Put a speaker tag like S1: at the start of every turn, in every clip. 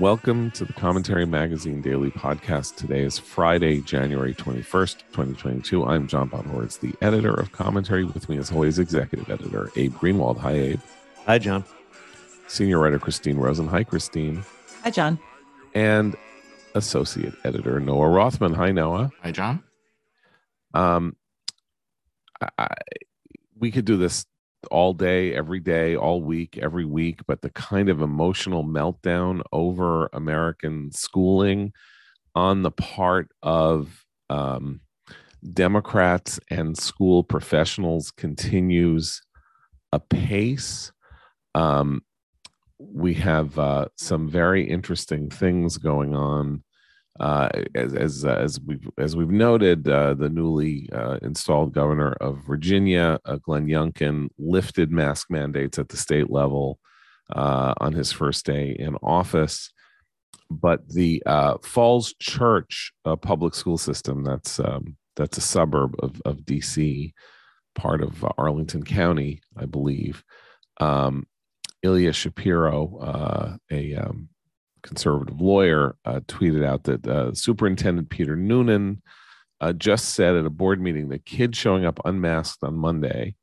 S1: Welcome to the Commentary Magazine Daily Podcast. Today is Friday, January 21st, 2022. I'm John Podhoretz, the editor of Commentary. With me, as always, executive editor Abe Greenwald. Hi, Abe.
S2: Hi, John.
S1: Senior writer Christine Rosen. Hi, Christine.
S3: Hi, John.
S1: And associate editor Noah Rothman. Hi, Noah.
S4: Hi, John.
S1: Um, I, we could do this all day, every day, all week, every week, but the kind of emotional meltdown over American schooling on the part of um, Democrats and school professionals continues apace. Um, we have uh, some very interesting things going on uh, as as, uh, as we've as we've noted, uh, the newly uh, installed governor of Virginia, uh, Glenn Youngkin, lifted mask mandates at the state level uh, on his first day in office. But the Falls Church public school system that's um, that's a suburb of of DC, part of Arlington County, I believe. Um, Ilya Shapiro, a um, conservative lawyer, uh, tweeted out that uh, Superintendent Peter Noonan uh, just said at a board meeting that kids showing up unmasked on Monday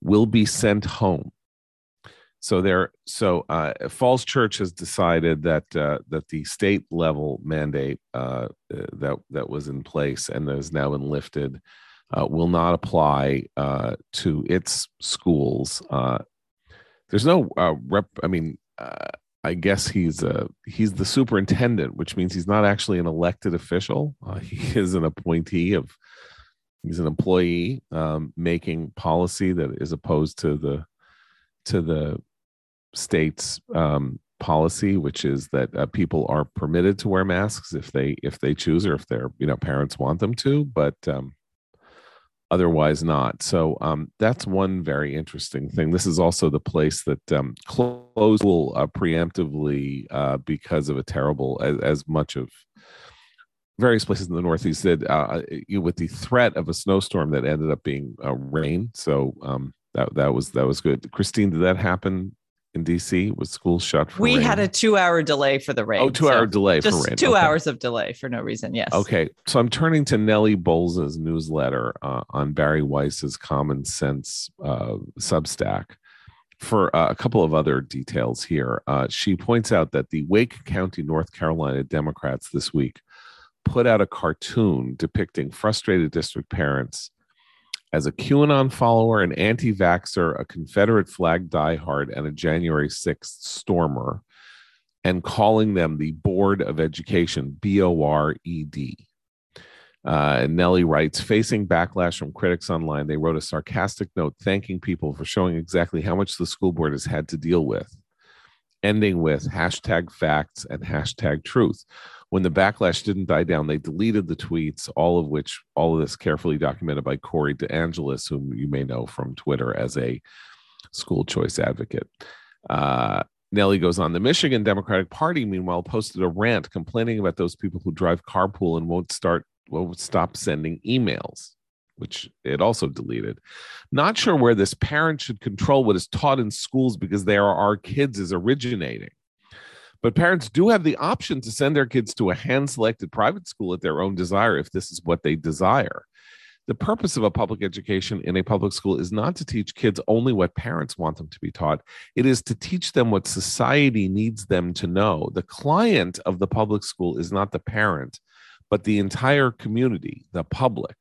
S1: will be sent home. So there, so uh, Falls Church has decided that uh, that the state level mandate uh, that that was in place and that has now been lifted will not apply to its schools. there's no rep. I mean, I guess he's uh, he's the superintendent, which means he's not actually an elected official. Uh, he is an appointee of he's an employee um, making policy that is opposed to the to the state's um, policy, which is that uh, people are permitted to wear masks if they if they choose or if their you know parents want them to, but um, otherwise not. So um, that's one very interesting thing. This is also the place that um, closed will uh, preemptively uh, because of a terrible, as, as, much of various places in the Northeast did, uh, uh with the threat of a snowstorm that ended up being uh, rain. So um, that that was that was good. Christine, did that happen in DC? Was school shut for
S3: We
S1: rain?
S3: had a two hour delay for the rain.
S1: Oh, two so hour delay
S3: for
S1: rain.
S3: Two okay. hours of delay for no reason. Yes.
S1: Okay. So I'm turning to Nellie Bowles' newsletter uh, on Bari Weiss's Common Sense uh, Substack for uh, a couple of other details here. Uh, she points out that the Wake County, North Carolina Democrats this week put out a cartoon depicting frustrated district parents as a QAnon follower, an anti vaxxer, a Confederate flag diehard, and a January 6th stormer, and calling them the Board of Education, B O R E D. Uh, Nellie writes, facing backlash from critics online, they wrote a sarcastic note thanking people for showing exactly how much the school board has had to deal with, ending with hashtag facts and hashtag truth when the backlash didn't die down, they deleted the tweets, all of which, all of this carefully documented by Corey DeAngelis, whom you may know from Twitter as a school choice advocate. Uh, Nellie goes on. The Michigan Democratic Party, meanwhile, posted a rant complaining about those people who drive carpool and won't start, won't stop sending emails, which it also deleted. Not sure where this parent should control what is taught in schools because they are our kids is originating. But parents do have the option to send their kids to a hand selected private school at their own desire if this is what they desire. The purpose of a public education in a public school is not to teach kids only what parents want them to be taught. It is to teach them what society needs them to know. The client of the public school is not the parent, but the entire community, the public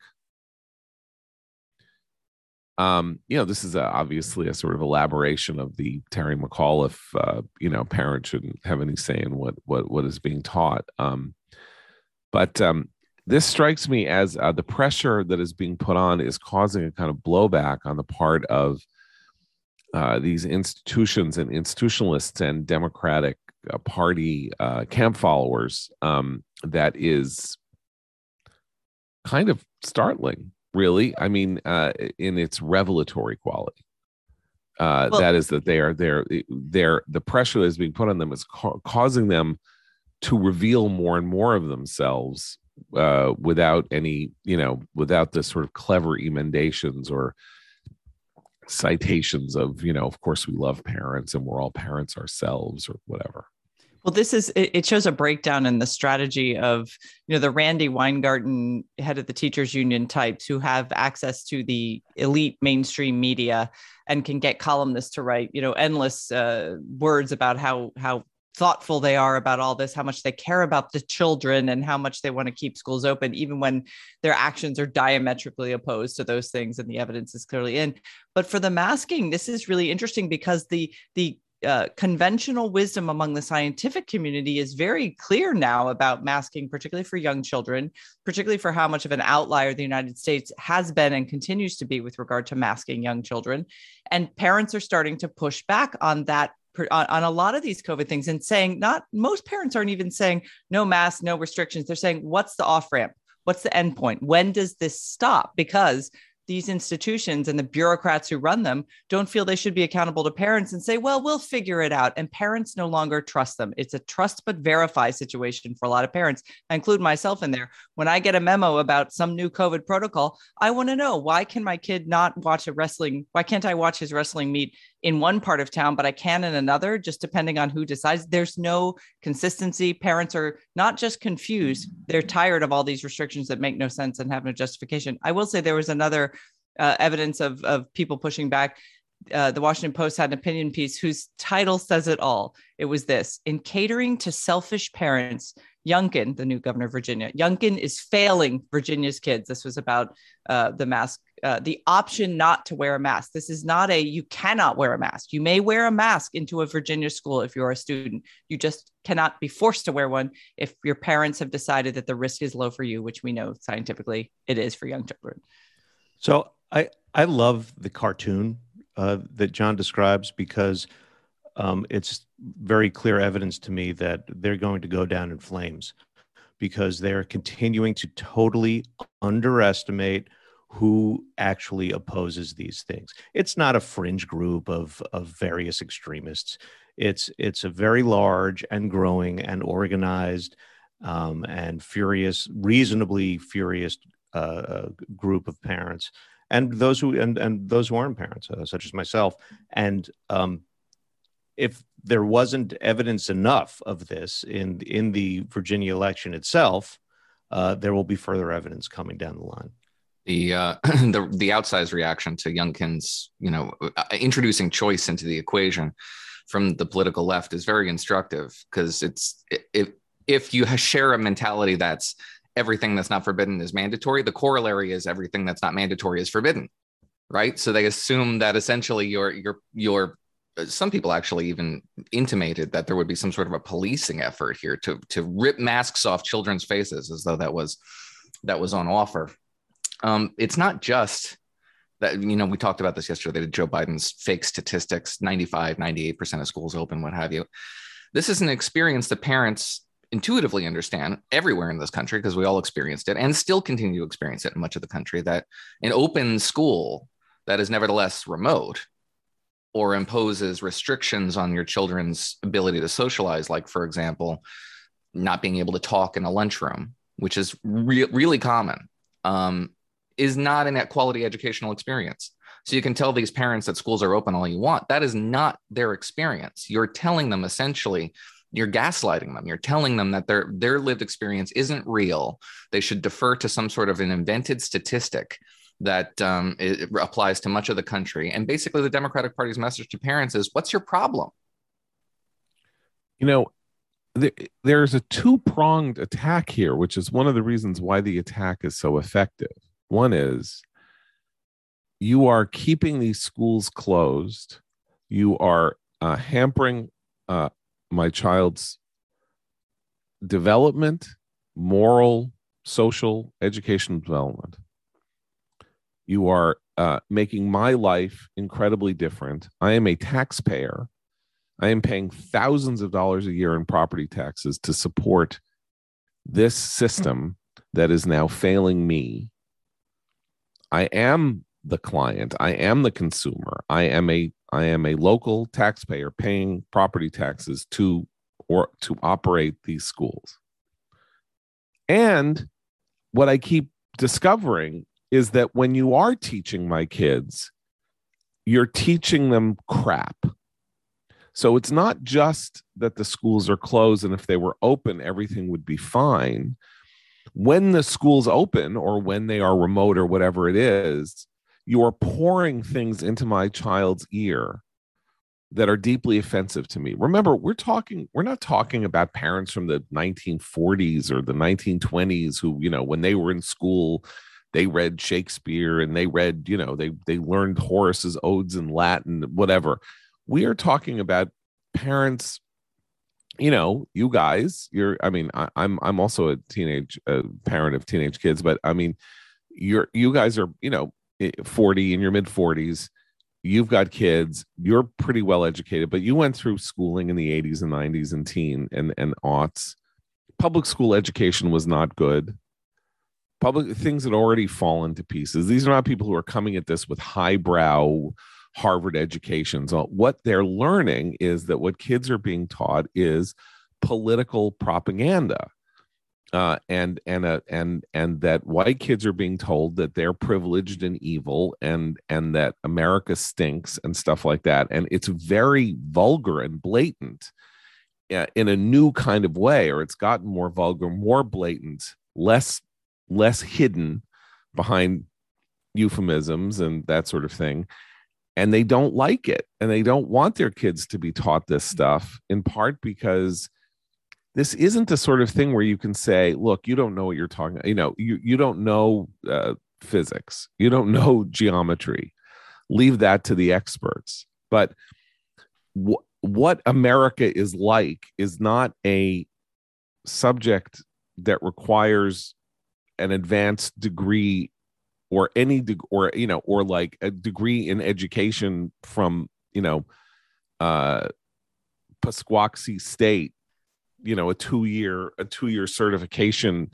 S1: um, you know, this is a, obviously a sort of elaboration of the Terry McAuliffe, uh, you know, parents shouldn't have any say in what what what is being taught. Um, but um, this strikes me as uh, the pressure that is being put on is causing a kind of blowback on the part of uh, these institutions and institutionalists and Democratic uh, Party uh, camp followers um, that is kind of startling really. I mean, uh, in its revelatory quality. Uh, well, that is that they are there. They're the pressure that is being put on them is ca- causing them to reveal more and more of themselves uh, without any, you know, without the sort of clever emendations or citations of, you know, of course we love parents and we're all parents ourselves or whatever.
S3: Well, this is it, shows a breakdown in the strategy of you know the Randi Weingarten head of the teachers union types who have access to the elite mainstream media and can get columnists to write you know endless uh, words about how how thoughtful they are about all this, how much they care about the children, and how much they want to keep schools open, even when their actions are diametrically opposed to those things and the evidence is clearly in. But for the masking, this is really interesting because the the uh, conventional wisdom among the scientific community is very clear now about masking, particularly for young children, particularly for how much of an outlier the United States has been and continues to be with regard to masking young children. And parents are starting to push back on that on, a lot of these COVID things and saying not most parents aren't even saying no mask, no restrictions. They're saying what's the off ramp? What's the end point? When does this stop? Because these institutions and the bureaucrats who run them don't feel they should be accountable to parents and say, well, we'll figure it out. And parents no longer trust them. It's a trust but verify situation for a lot of parents. I include myself in there. When I get a memo about some new COVID protocol, I want to know why can my kid not watch a wrestling? Why can't I watch his wrestling meet in one part of town, but I can in another, just depending on who decides. There's no consistency. Parents are not just confused, they're tired of all these restrictions that make no sense and have no justification. I will say there was another uh, evidence of, of people pushing back. Uh, the Washington Post had an opinion piece whose title says it all. It was this In catering to selfish parents, Youngkin, the new governor of Virginia, Youngkin is failing Virginia's kids. This was about uh, the mask, uh, the option not to wear a mask. This is not a you cannot wear a mask. You may wear a mask into a Virginia school if you're a student. You just cannot be forced to wear one if your parents have decided that the risk is low for you, which we know scientifically it is for young children.
S2: So I I love the cartoon uh, that John describes because um, it's very clear evidence to me that they're going to go down in flames because they're continuing to totally underestimate who actually opposes these things. It's not a fringe group of, of various extremists. It's it's a very large and growing and organized um, and furious, reasonably furious uh, uh group of parents, and those who and and those who aren't parents, uh, such as myself. And um, if there wasn't evidence enough of this in in the Virginia election itself, uh, there will be further evidence coming down the line.
S4: The uh, the the outsized reaction to Youngkin's, you know, uh, introducing choice into the equation from the political left is very instructive because it's if if you share a mentality that's everything that's not forbidden is mandatory, the corollary is everything that's not mandatory is forbidden right so they assume that essentially your your your uh, some people actually even intimated that there would be some sort of a policing effort here to to rip masks off children's faces as though that was that was on offer. Um, it's not just that you know we talked about this yesterday That joe biden's fake statistics 95 98% of schools open what have you. This is an experience that parents intuitively understand everywhere in this country because we all experienced it and still continue to experience it in much of the country that an open school that is nevertheless remote or imposes restrictions on your children's ability to socialize, like, for example, not being able to talk in a lunchroom, which is re- really common, um, is not an quality educational experience. So you can tell these parents that schools are open all you want. That is not their experience. You're telling them essentially, you're gaslighting them. You're telling them that their their lived experience isn't real. They should defer to some sort of an invented statistic that um, it, applies to much of the country. And basically, the Democratic Party's message to parents is, "What's your problem?"
S1: You know, there's a two pronged attack here, which is one of the reasons why the attack is so effective. One is you are keeping these schools closed, you are uh, hampering uh, my child's development, moral, social, educational development you are uh, making my life incredibly different. I am a taxpayer. I am paying thousands of dollars a year in property taxes to support this system that is now failing me. I am the client. I am the consumer. I am a I am a local taxpayer paying property taxes to or to operate these schools. And what I keep discovering is that when you are teaching my kids, you're teaching them crap. So it's not just that the schools are closed and if they were open, everything would be fine. When the schools open or when they are remote or whatever it is, you are pouring things into my child's ear that are deeply offensive to me. Remember, we're talking, we're not talking about parents from the 1940s or the 1920s who, you know, when they were in school, they read Shakespeare and they read, you know, they they learned Horace's odes in Latin, whatever. We are talking about parents, you know, you guys, you're, I mean, I, am I'm, I'm also a teenage a parent of teenage kids, but I mean, you're you guys are, you know, 40 in your mid 40s you've got kids. You're pretty well educated but you went through schooling in the 80s and 90s and teen and and aughts. Public school education was not good. Public things had already fallen to pieces. These are not people who are coming at this with highbrow harvard educations what they're learning is that what kids are being taught is political propaganda uh, and and uh, and and that white kids are being told that they're privileged and evil and and that America stinks and stuff like that. And it's very vulgar and blatant uh, in a new kind of way or it's gotten more vulgar more blatant less less hidden behind euphemisms and that sort of thing and they don't like it and they don't want their kids to be taught this stuff in part because this isn't the sort of thing where you can say look you don't know what you're talking you know you, you don't know uh, physics you don't know geometry. Leave that to the experts. But wh- what america is like is not a subject that requires an advanced degree or any de- or you know or like a degree in education from you know uh Pasquaxie State you know a two year a two year certification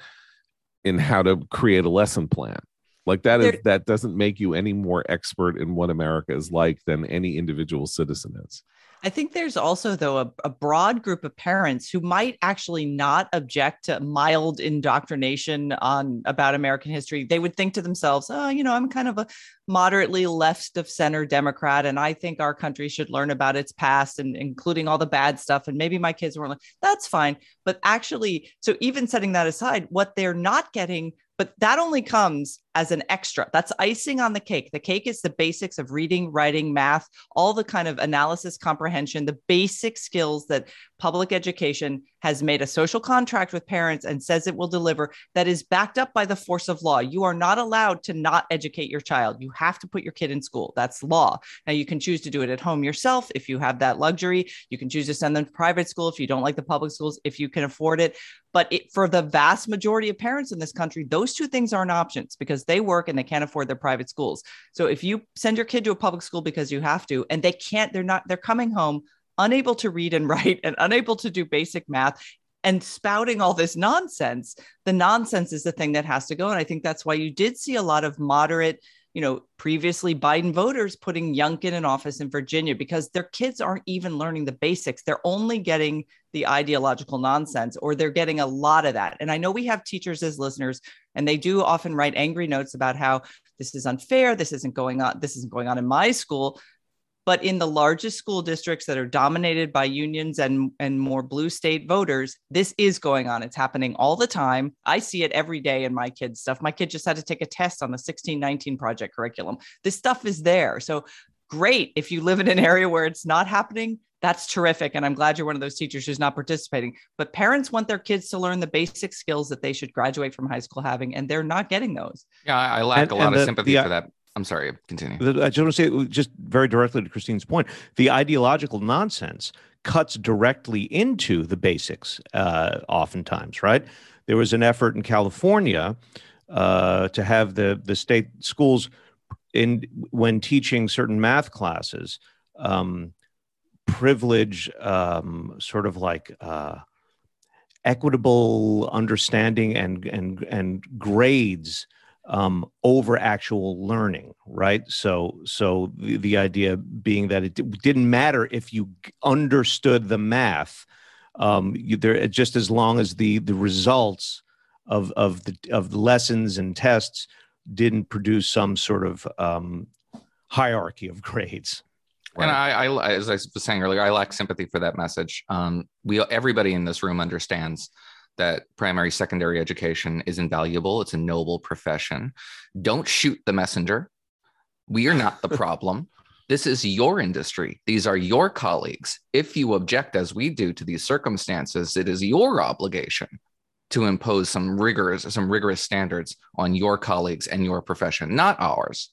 S1: in how to create a lesson plan. Like that is that doesn't make you any more expert in what america is like than any individual citizen is
S3: I think there's also, though, a, a, broad group of parents who might actually not object to mild indoctrination on about American history. They would think to themselves, oh, you know, I'm kind of a moderately left of center Democrat, and I think our country should learn about its past and including all the bad stuff. And maybe my kids weren't like, that's fine. But actually, so even setting that aside, what they're not getting but that only comes as an extra. That's icing on the cake. The cake is the basics of reading, writing, math, all the kind of analysis, comprehension, the basic skills that public education has made a social contract with parents and says it will deliver that is backed up by the force of law. You are not allowed to not educate your child. You have to put your kid in school. That's law. Now, you can choose to do it at home yourself if you have that luxury. You can choose to send them to private school if you don't like the public schools, if you can afford it. But it, for the vast majority of parents in this country, those two things aren't options because they work and they can't afford their private schools. So if you send your kid to a public school because you have to, and they can't, they're not, they're coming home unable to read and write and unable to do basic math and spouting all this nonsense the nonsense is the thing that has to go and i think that's why you did see a lot of moderate you know, previously Biden voters putting Youngkin in office in Virginia because their kids aren't even learning the basics. They're only getting the ideological nonsense, or they're getting a lot of that. And I know we have teachers as listeners, and they do often write angry notes about how this is unfair, this isn't going on, this isn't going on in my school. But in the largest school districts that are dominated by unions and, and more blue state voters, this is going on. It's happening all the time. I see it every day in my kids' stuff. My kid just had to take a test on the 1619 project curriculum. This stuff is there. So great. If you live in an area where it's not happening, that's terrific. And I'm glad you're one of those teachers who's not participating. But parents want their kids to learn the basic skills that they should graduate from high school having, and they're not getting those.
S4: Yeah, I lack and, a lot of the, sympathy the, for that I'm sorry, continue.
S2: I just want to say, just very directly to Christine's point, the ideological nonsense cuts directly into the basics, uh, oftentimes, right? There was an effort in California uh, to have the, the state schools, in when teaching certain math classes, um, privilege um, sort of like uh, equitable understanding and, and, and grades um, over actual learning, right? So, so the, the idea being that it didn't matter if you understood the math, um, you, there just as long as the the results of of the of the lessons and tests didn't produce some sort of um, hierarchy of grades.
S4: And I, I, as I was saying earlier, I lack sympathy for that message. Um, we, everybody in this room understands that primary, secondary education is invaluable. It's a noble profession. Don't shoot the messenger. We are not the problem. This is your industry. These are your colleagues. If you object, as we do, to these circumstances, it is your obligation to impose some rigorous, some rigorous standards on your colleagues and your profession, not ours.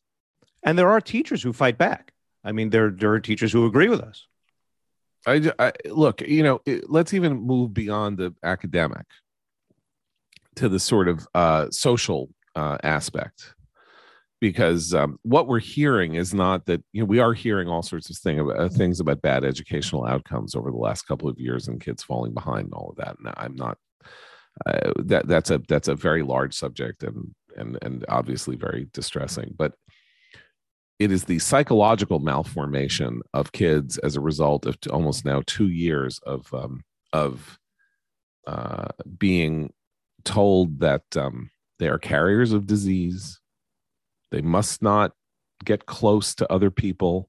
S2: And there are teachers who fight back. I mean, there, there are teachers who agree with us.
S1: I, I look, you know, it, let's even move beyond the academic to the sort of uh, social uh, aspect, because um, what we're hearing is not that you know we are hearing all sorts of thing about, uh, things about bad educational outcomes over the last couple of years and kids falling behind and all of that. And I'm not uh, that that's a that's a very large subject and and and obviously very distressing, but it is the psychological malformation of kids as a result of almost now two years of um, of uh, being told that um, they are carriers of disease. They must not get close to other people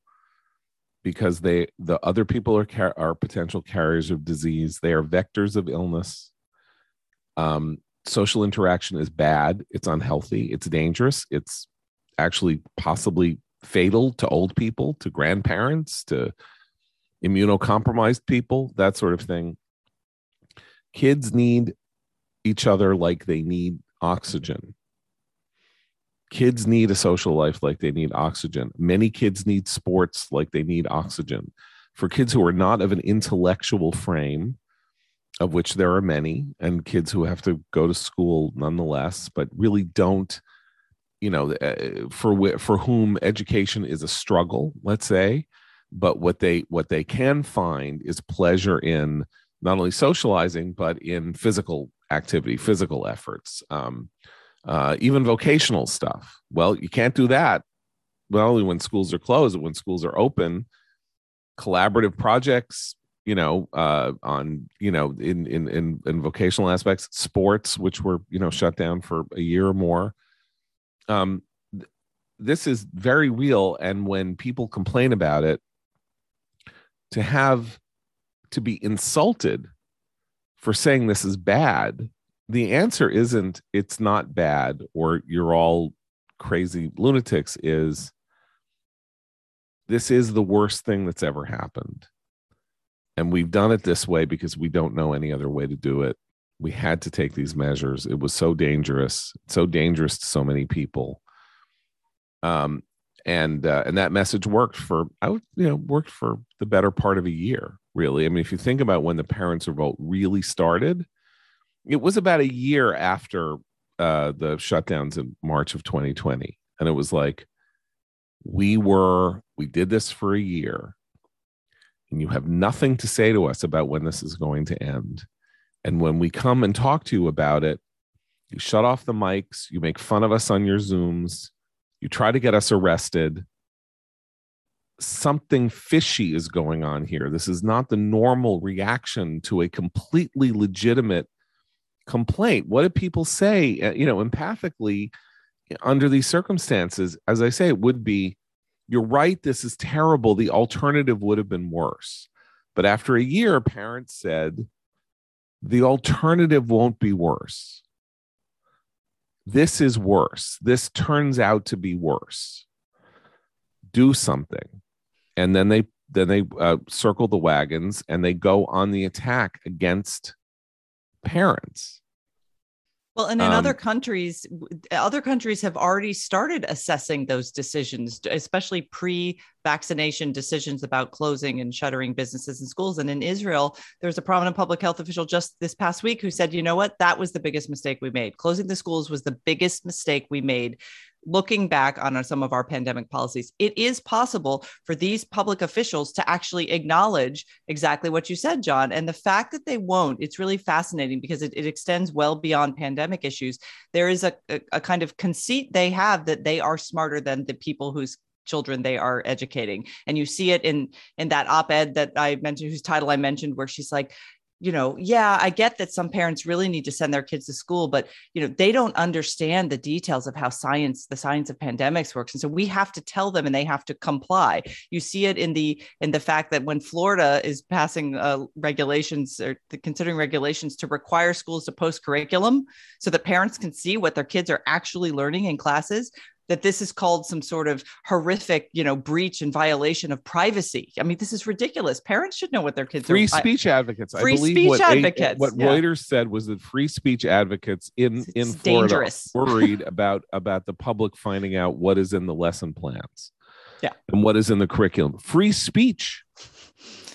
S1: because they the other people are car- are potential carriers of disease. They are vectors of illness. Um, social interaction is bad. It's unhealthy. It's dangerous. It's actually possibly fatal to old people, to grandparents, to immunocompromised people, that sort of thing. Kids need each other like they need oxygen. Kids need a social life like they need oxygen. Many kids need sports like they need oxygen. For kids who are not of an intellectual frame, of which there are many, and kids who have to go to school nonetheless, but really don't you know uh, for for whom education is a struggle let's say but what they what they can find is pleasure in not only socializing but in physical activity physical efforts um, uh, even vocational stuff. Well you can't do that not only when schools are closed but when schools are open. Collaborative projects you know uh, on you know in, in in in vocational aspects sports which were you know shut down for a year or more um, th- this is very real. And when people complain about it, to have to be insulted for saying this is bad, the answer isn't it's not bad or you're all crazy lunatics, is this is the worst thing that's ever happened. And we've done it this way because we don't know any other way to do it we had to take these measures. It was so dangerous so dangerous to so many people. Um and uh, and that message worked for i would you know worked for the better part of a year really. I mean if you think about when the parents revolt really started it was about a year after uh the shutdowns in march of 2020 and it was like we were we did this for a year and you have nothing to say to us about when this is going to end and when we come and talk to you about it, you shut off the mics, you make fun of us on your Zooms, you try to get us arrested. Something fishy is going on here. This is not the normal reaction to a completely legitimate complaint. What do people say, uh, you know, empathically under these circumstances? As I say, it would be, you're right, this is terrible. The alternative would have been worse. But after a year, parents said, the alternative won't be worse. This is worse. This turns out to be worse. Do something. And then they then they uh, circle the wagons and they go on the attack against parents
S3: well, and in um, other countries, other countries have already started assessing those decisions, especially pre vaccination decisions about closing and shuttering businesses and schools. And in Israel, there's a prominent public health official just this past week who said, you know what, that was the biggest mistake we made. Closing the schools was the biggest mistake we made looking back on some of our pandemic policies, it is possible for these public officials to actually acknowledge exactly what you said, John. And the fact that they won't, it's really fascinating because it, it extends well beyond pandemic issues. There is a, a, a kind of conceit they have that they are smarter than the people whose children they are educating and you see it in in that op-ed that i mentioned whose title i mentioned where she's like you know, yeah, I get that some parents really need to send their kids to school, but you know, they don't understand the details of how science, the science of pandemics works. And so we have to tell them and they have to comply. You see it in the in the fact that when Florida is passing uh, regulations or considering regulations to require schools to post curriculum so that parents can see what their kids are actually learning in classes, that this is called some sort of horrific, you know, breach and violation of privacy. I mean, this is ridiculous. Parents should know what their kids
S1: free
S3: are.
S1: Free speech advocates.
S3: Free
S1: I believe
S3: speech
S1: what,
S3: advocates,
S1: what
S3: yeah.
S1: Reuters said was that free speech advocates in
S3: It's
S1: in Florida
S3: dangerous.
S1: are worried about about the public finding out what is in the lesson plans.
S3: Yeah.
S1: And what is in the curriculum. Free speech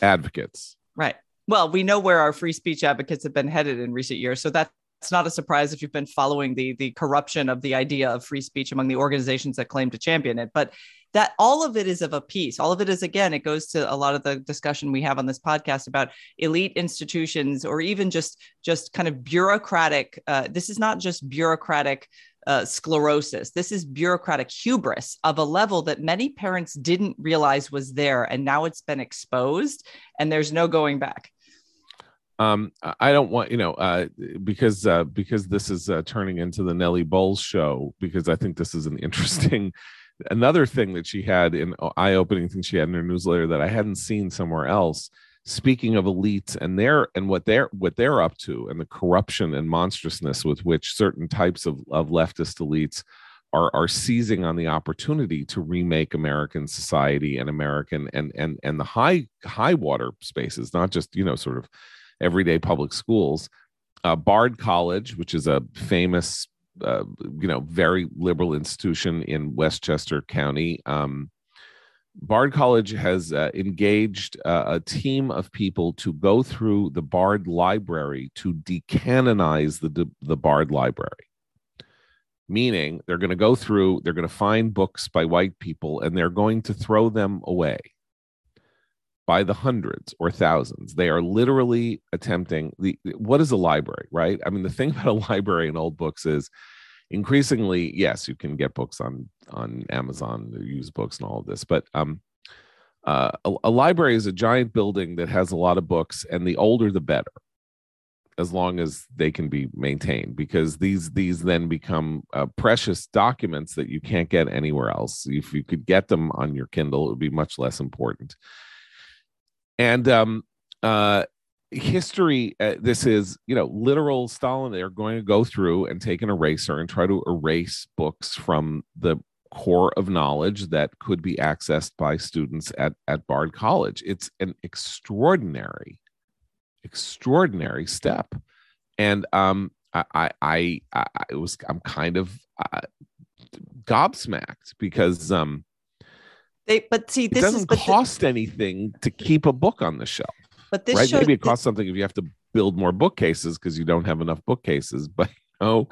S1: advocates.
S3: Right. Well, we know where our free speech advocates have been headed in recent years. So that's not a surprise if you've been following the the corruption of the idea of free speech among the organizations that claim to champion it. But that all of it is of a piece. All of it is again, it goes to a lot of the discussion we have on this podcast about elite institutions or even just just kind of bureaucratic. Uh, this is not just bureaucratic uh, sclerosis. This is bureaucratic hubris of a level that many parents didn't realize was there, and now it's been exposed, and there's no going back.
S1: Um i don't want you know uh because uh because this is uh, turning into the nellie bowles show because i think this is an interesting another thing that she had in uh, eye-opening thing she had in her newsletter that i hadn't seen somewhere else. Speaking of elites and their and what they're what they're up to and the corruption and monstrousness with which certain types of, of leftist elites are are seizing on the opportunity to remake American society and American and and and the high high water spaces, not just you know sort of everyday public schools. Uh, Bard College, which is a famous, uh, you know, very liberal institution in Westchester County. Um, Bard College has uh, engaged uh, a team of people to go through the Bard Library to decanonize the the Bard Library meaning they're going to go through they're going to find books by white people and they're going to throw them away by the hundreds or thousands. They are literally attempting the what is a library right? I mean the thing about a library and old books is increasingly yes you can get books on on amazon used books and all of this but um uh, a, a library is a giant building that has a lot of books and the older the better as long as they can be maintained because these these then become uh, precious documents that you can't get anywhere else. If you could get them on your kindle it would be much less important and um uh history uh, this is you know literal stalin they're going to go through and take an eraser and try to erase books from the core of knowledge that could be accessed by students at at bard college. It's an extraordinary extraordinary step. And um i i i, I was i'm kind of uh, gobsmacked because um
S3: They, but see,
S1: it
S3: this
S1: doesn't
S3: is
S1: cost anything to keep a book on the shelf
S3: but this
S1: right?
S3: shows
S1: maybe it costs something if you have to build more bookcases because you don't have enough bookcases but you know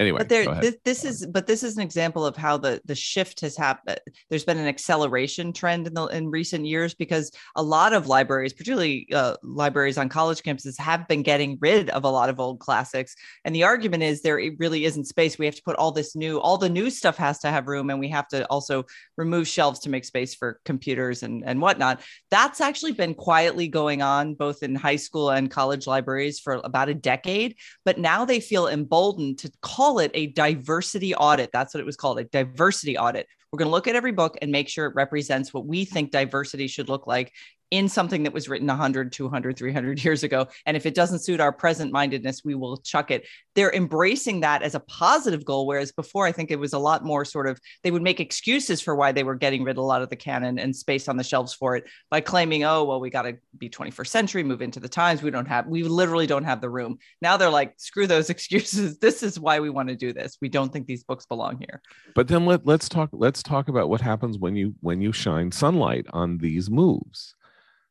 S1: anyway
S3: but there this, this is but this is an example of how the the shift has happened there's been an acceleration trend in the in recent years because a lot of libraries particularly uh, libraries on college campuses have been getting rid of a lot of old classics. And the argument is there really isn't space. We have to put all this new all the new stuff has to have room and we have to also remove shelves to make space for computers and and whatnot. That's actually been quietly going on both in high school and college libraries for about a decade but now they feel emboldened to call it a diversity audit. That's what it was called a diversity audit. We're going to look at every book and make sure it represents what we think diversity should look like in something that was written 100, 200, 300 years ago. And if it doesn't suit our present mindedness, we will chuck it. They're embracing that as a positive goal. Whereas before, I think it was a lot more sort of, they would make excuses for why they were getting rid of a lot of the canon and space on the shelves for it by claiming, oh, well, we got to be 21st century, move into the times. We don't have, we literally don't have the room. Now they're like, screw those excuses. This is why we want to do this. We don't think these books belong here.
S1: but then let, let's talk let's talk about what happens when you when you shine sunlight on these moves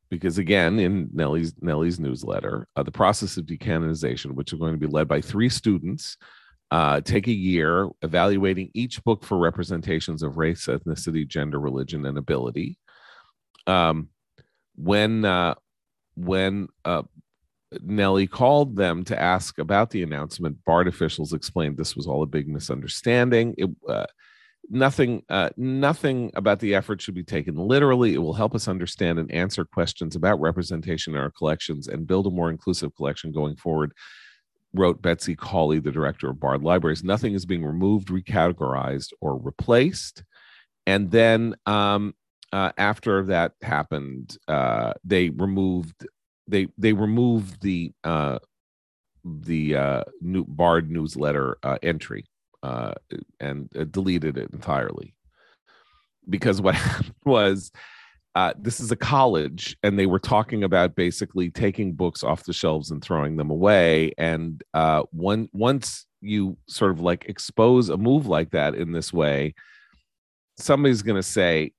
S1: because again in nellie's nellie's newsletter uh, the process of decanonization which is going to be led by three students uh, take a year evaluating each book for representations of race ethnicity gender religion and ability um, when uh, when uh, Nellie called them to ask about the announcement. Bard officials explained this was all a big misunderstanding. It, uh, nothing uh, nothing about the effort should be taken literally. It will help us understand and answer questions about representation in our collections and build a more inclusive collection going forward wrote betsy cawley the director of bard libraries. Nothing is being removed recategorized or replaced. And then um, uh, after that happened uh, they removed they they removed the uh, the uh, new bard newsletter uh, entry uh, and uh, deleted it entirely. Because what happened was uh, this is a college and they were talking about basically taking books off the shelves and throwing them away. And uh, one once you sort of like expose a move like that in this way somebody's going to say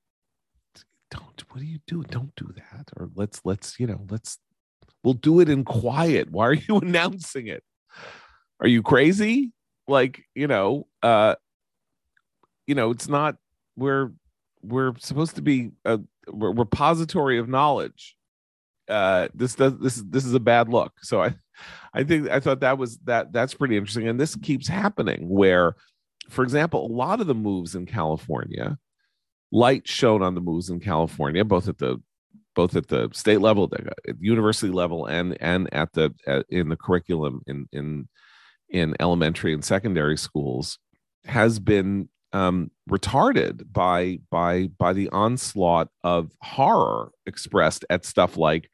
S1: don't what do you do? Don't do that. Or let's let's you know let's we'll do it in quiet. Why are you announcing it? Are you crazy like you know uh you know it's not we're we're supposed to be a, repository of knowledge. Uh this does this this is a bad look. So i i think i thought that was that that's pretty interesting. And this keeps happening where for example a lot of the moves in california light shown on the moves in california both at the both at the state level the university level and and at the at, in the curriculum in in in elementary and secondary schools has been um, retarded by by by the onslaught of horror expressed at stuff like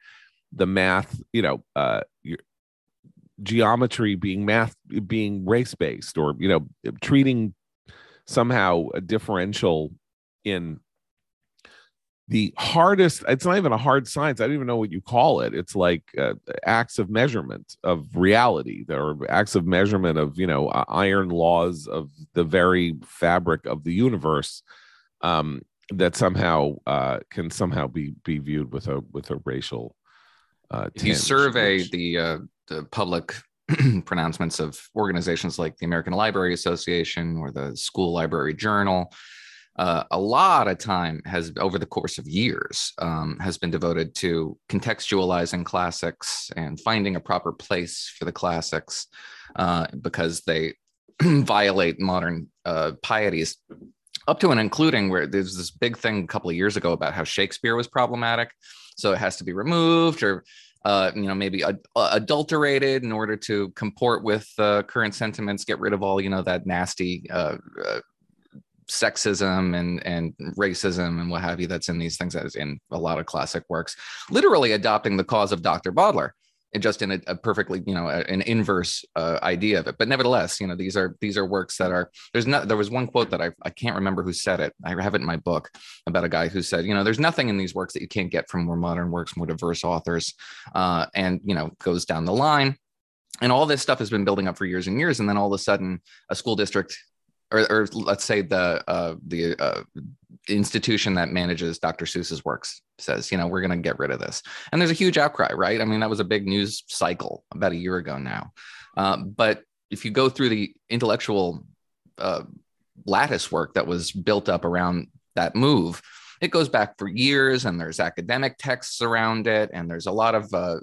S1: the math, you know, uh, geometry being math being race based, or you know, treating somehow a differential in the hardest it's not even a hard science i don't even know what you call it it's like uh, acts of measurement of reality there are acts of measurement of you know iron laws of the very fabric of the universe um, that somehow uh, can somehow be be viewed with a with a racial uh,
S4: if you survey which... the uh, the public pronouncements of organizations like the american library association or the school library journal uh, a lot of time has over the course of years um, has been devoted to contextualizing classics and finding a proper place for the classics uh, because they violate modern uh, pieties up to and including where there's this big thing a couple of years ago about how shakespeare was problematic. So it has to be removed or uh, you know, maybe ad- adulterated in order to comport with uh, current sentiments, get rid of all, you know, that nasty uh, uh sexism and and racism and what have you that's in these things that is in a lot of classic works literally adopting the cause of dr Bowdler and just in a, a perfectly you know a, an inverse uh, idea of it. But nevertheless you know these are these are works that are there's not there was one quote that I, I can't remember who said it. I have it in my book about a guy who said you know there's nothing in these works that you can't get from more modern works more diverse authors uh, and you know goes down the line. And all this stuff has been building up for years and years. And then all of a sudden a school district or, or let's say the uh, the uh, institution that manages Dr. Seuss's works says, you know, we're going to get rid of this, and there's a huge outcry, right? I mean, that was a big news cycle about a year ago now. Uh, but if you go through the intellectual uh, lattice work that was built up around that move, it goes back for years and there's academic texts around it and there's a lot of uh,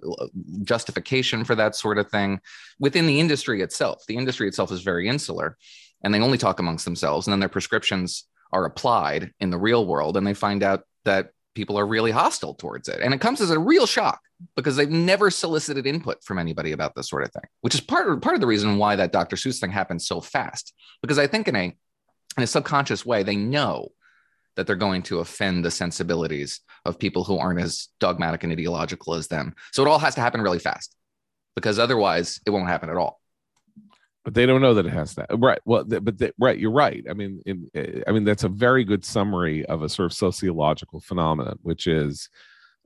S4: justification for that sort of thing within the industry itself the industry itself is very insular and they only talk amongst themselves and then their prescriptions are applied in the real world and they find out that people are really hostile towards it. And it comes as a real shock because they've never solicited input from anybody about this sort of thing which is part of part of the reason why that dr seuss thing happened so fast. Because i think in a in a subconscious way they know that they're going to offend the sensibilities of people who aren't as dogmatic and ideological as them. So it all has to happen really fast because otherwise it won't happen at all
S1: but they don't know that it has that right well but they, right you're right. I mean in, eh, i mean that's a very good summary of a sort of sociological phenomenon which is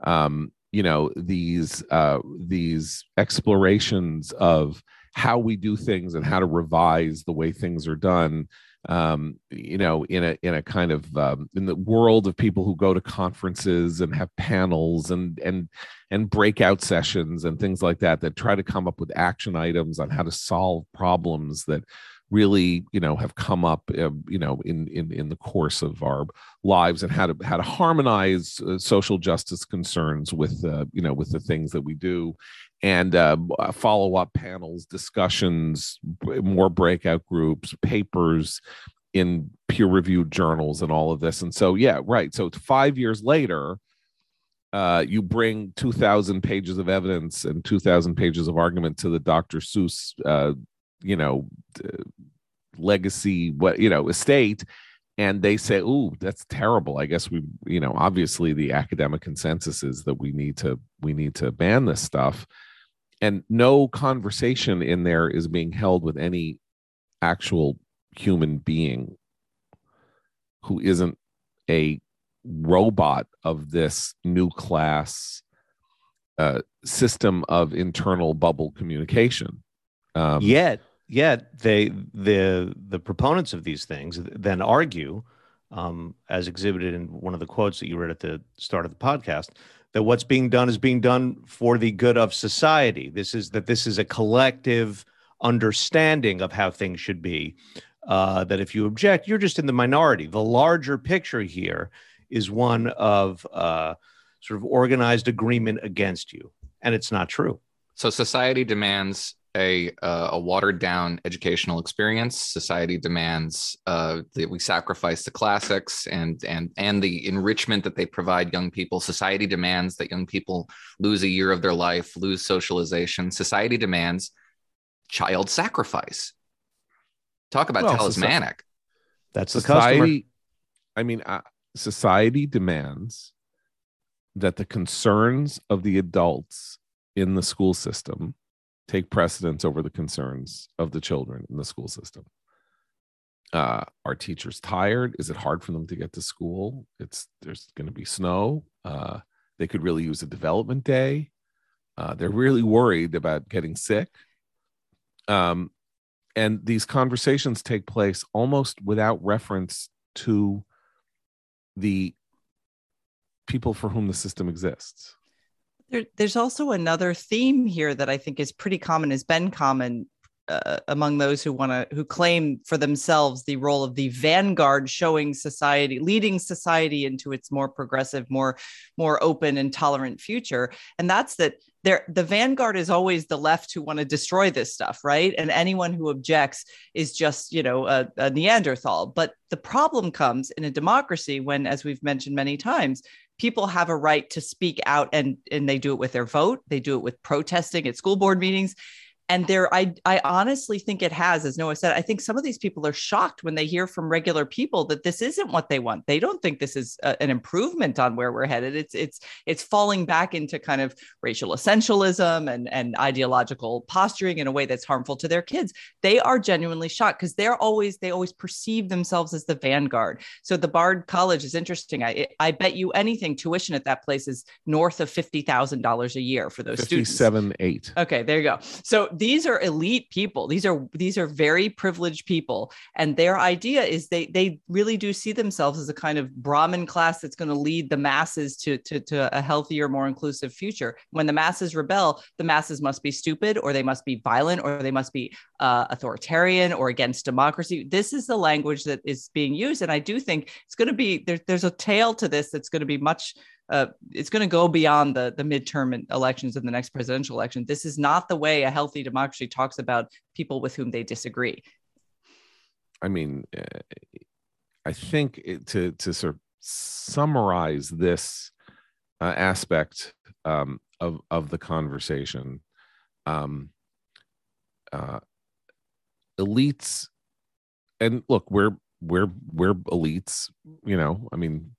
S1: um you know these uh these explorations of how we do things and how to revise the way things are done um, you know, in a in a kind of um, in the world of people who go to conferences and have panels and and and breakout sessions and things like that that try to come up with action items on how to solve problems that really you know have come up uh, you know in in in the course of our lives and how to how to harmonize uh, social justice concerns with uh, you know with the things that we do and uh, follow up panels, discussions, more breakout groups, papers in peer reviewed journals and all of this. And so, yeah, right. So five years later, uh, you bring 2,000 pages of evidence and 2,000 pages of argument to the Dr. Seuss, uh, you know, legacy, what, you know, estate. And they say, "Ooh, that's terrible." I guess we, you know, obviously the academic consensus is that we need to we need to ban this stuff, and no conversation in there is being held with any actual human being who isn't a robot of this new class uh, system of internal bubble communication.
S2: Um, yet, yet they the the proponents of these things then argue, um, as exhibited in one of the quotes that you read at the start of the podcast, that what's being done is being done for the good of society. This is that this is a collective understanding of how things should be. Uh, that if you object, you're just in the minority. The larger picture here is one of uh, sort of organized agreement against you, and it's not true.
S4: So society demands a uh, a watered down educational experience. Society demands uh, that we sacrifice the classics and and and the enrichment that they provide young people. Society demands that young people lose a year of their life, lose socialization. Society demands child sacrifice. Talk about well, talismanic.
S2: That's the society, customer.
S1: I mean, uh, society demands that the concerns of the adults in the school system take precedence over the concerns of the children in the school system. Uh, are teachers tired? Is it hard for them to get to school? It's there's going to be snow. Uh, they could really use a development day. Uh, they're really worried about getting sick. Um, and these conversations take place almost without reference to the people for whom the system exists.
S3: There, there's also another theme here that I think is pretty common, has been common uh, among those who want to who claim for themselves the role of the vanguard showing society leading society into its more progressive more more open and tolerant future. And that's that there the vanguard is always the left who want to destroy this stuff right? And anyone who objects is just you know a, a neanderthal. But the problem comes in a democracy when as we've mentioned many times people have a right to speak out and and they do it with their vote. They do it with protesting at school board meetings and there i i honestly think it has as noah said i think some of these people are shocked when they hear from regular people that this isn't what they want. They don't think this is a, an improvement on where we're headed. It's it's it's falling back into kind of racial essentialism and and ideological posturing in a way that's harmful to their kids. They are genuinely shocked because they're always they always perceive themselves as the vanguard. So the bard college is interesting. I i bet you anything tuition at that place is north of $50000 a year for those
S1: 57
S3: students
S1: 8
S3: okay there you go. So these are elite people. These are these are very privileged people. And their idea is they they really do see themselves as a kind of brahmin class that's going to lead the masses to, to to a healthier more inclusive future. When the masses rebel the masses must be stupid or they must be violent or they must be uh, authoritarian or against democracy. This is the language that is being used. And i do think it's going to be there, there's a tail to this that's going to be much uh, it's going to go beyond the the midterm elections and the next presidential election. This is not the way a healthy democracy talks about people with whom they disagree.
S1: I mean, uh, I think it, to to sort of summarize this uh, aspect um, of of the conversation, um, uh, elites, and look, we're we're we're elites. You know, I mean,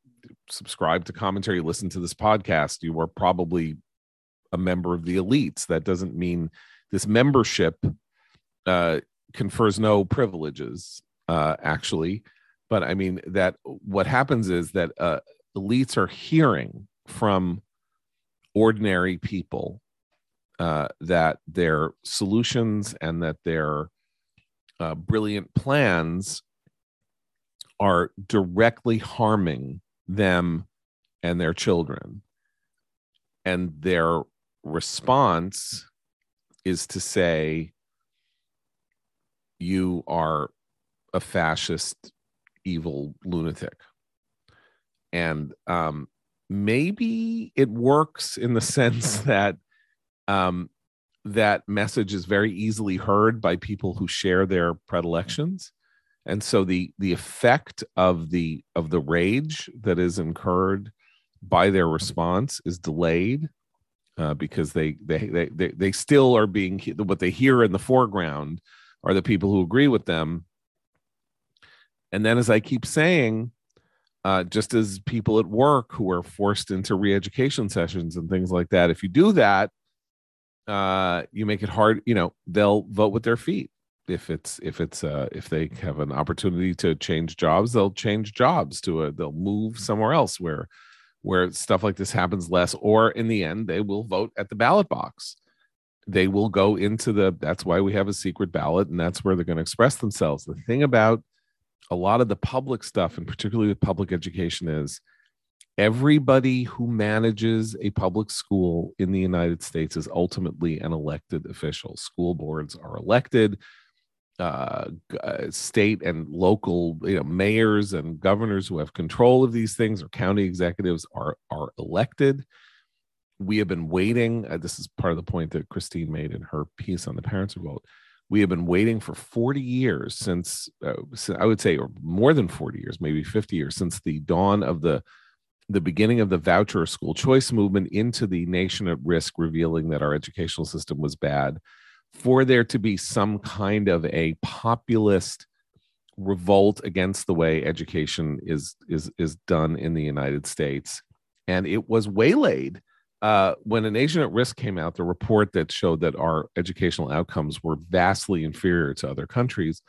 S1: subscribe to commentary, listen to this podcast, you are probably a member of the elites. That doesn't mean this membership uh, confers no privileges, uh, actually. But I mean, that what happens is that uh, elites are hearing from ordinary people uh, that their solutions and that their uh, brilliant plans are directly harming them and their children. And their response is to say, You are a fascist, evil lunatic. And um, maybe it works in the sense that um, that message is very easily heard by people who share their predilections and so the the effect of the of the rage that is incurred by their response is delayed uh, because they, they they they they still are being what they hear in the foreground are the people who agree with them. And then as i keep saying uh, just as people at work who are forced into re-education sessions and things like that if you do that uh, you make it hard you know they'll vote with their feet if it's if it's uh if they have an opportunity to change jobs they'll change jobs to a they'll move somewhere else where where stuff like this happens less or in the end they will vote at the ballot box. They will go into the that's why we have a secret ballot and that's where they're going to express themselves. The thing about a lot of the public stuff and particularly with public education is everybody who manages a public school in the united states is ultimately an elected official. School boards are elected uh, uh, state and local you know mayors and governors who have control of these things or county executives are are elected. We have been waiting uh, this is part of the point that christine made in her piece on the parents revolt we have been waiting for 40 years since, uh, since i would say or more than 40 years maybe 50 years since the dawn of the the beginning of the voucher school choice movement into the nation at risk revealing that our educational system was bad for there to be some kind of a populist revolt against the way education is is is done in the United States, and it was waylaid uh, when a nation at risk came out. The report that showed that our educational outcomes were vastly inferior to other countries.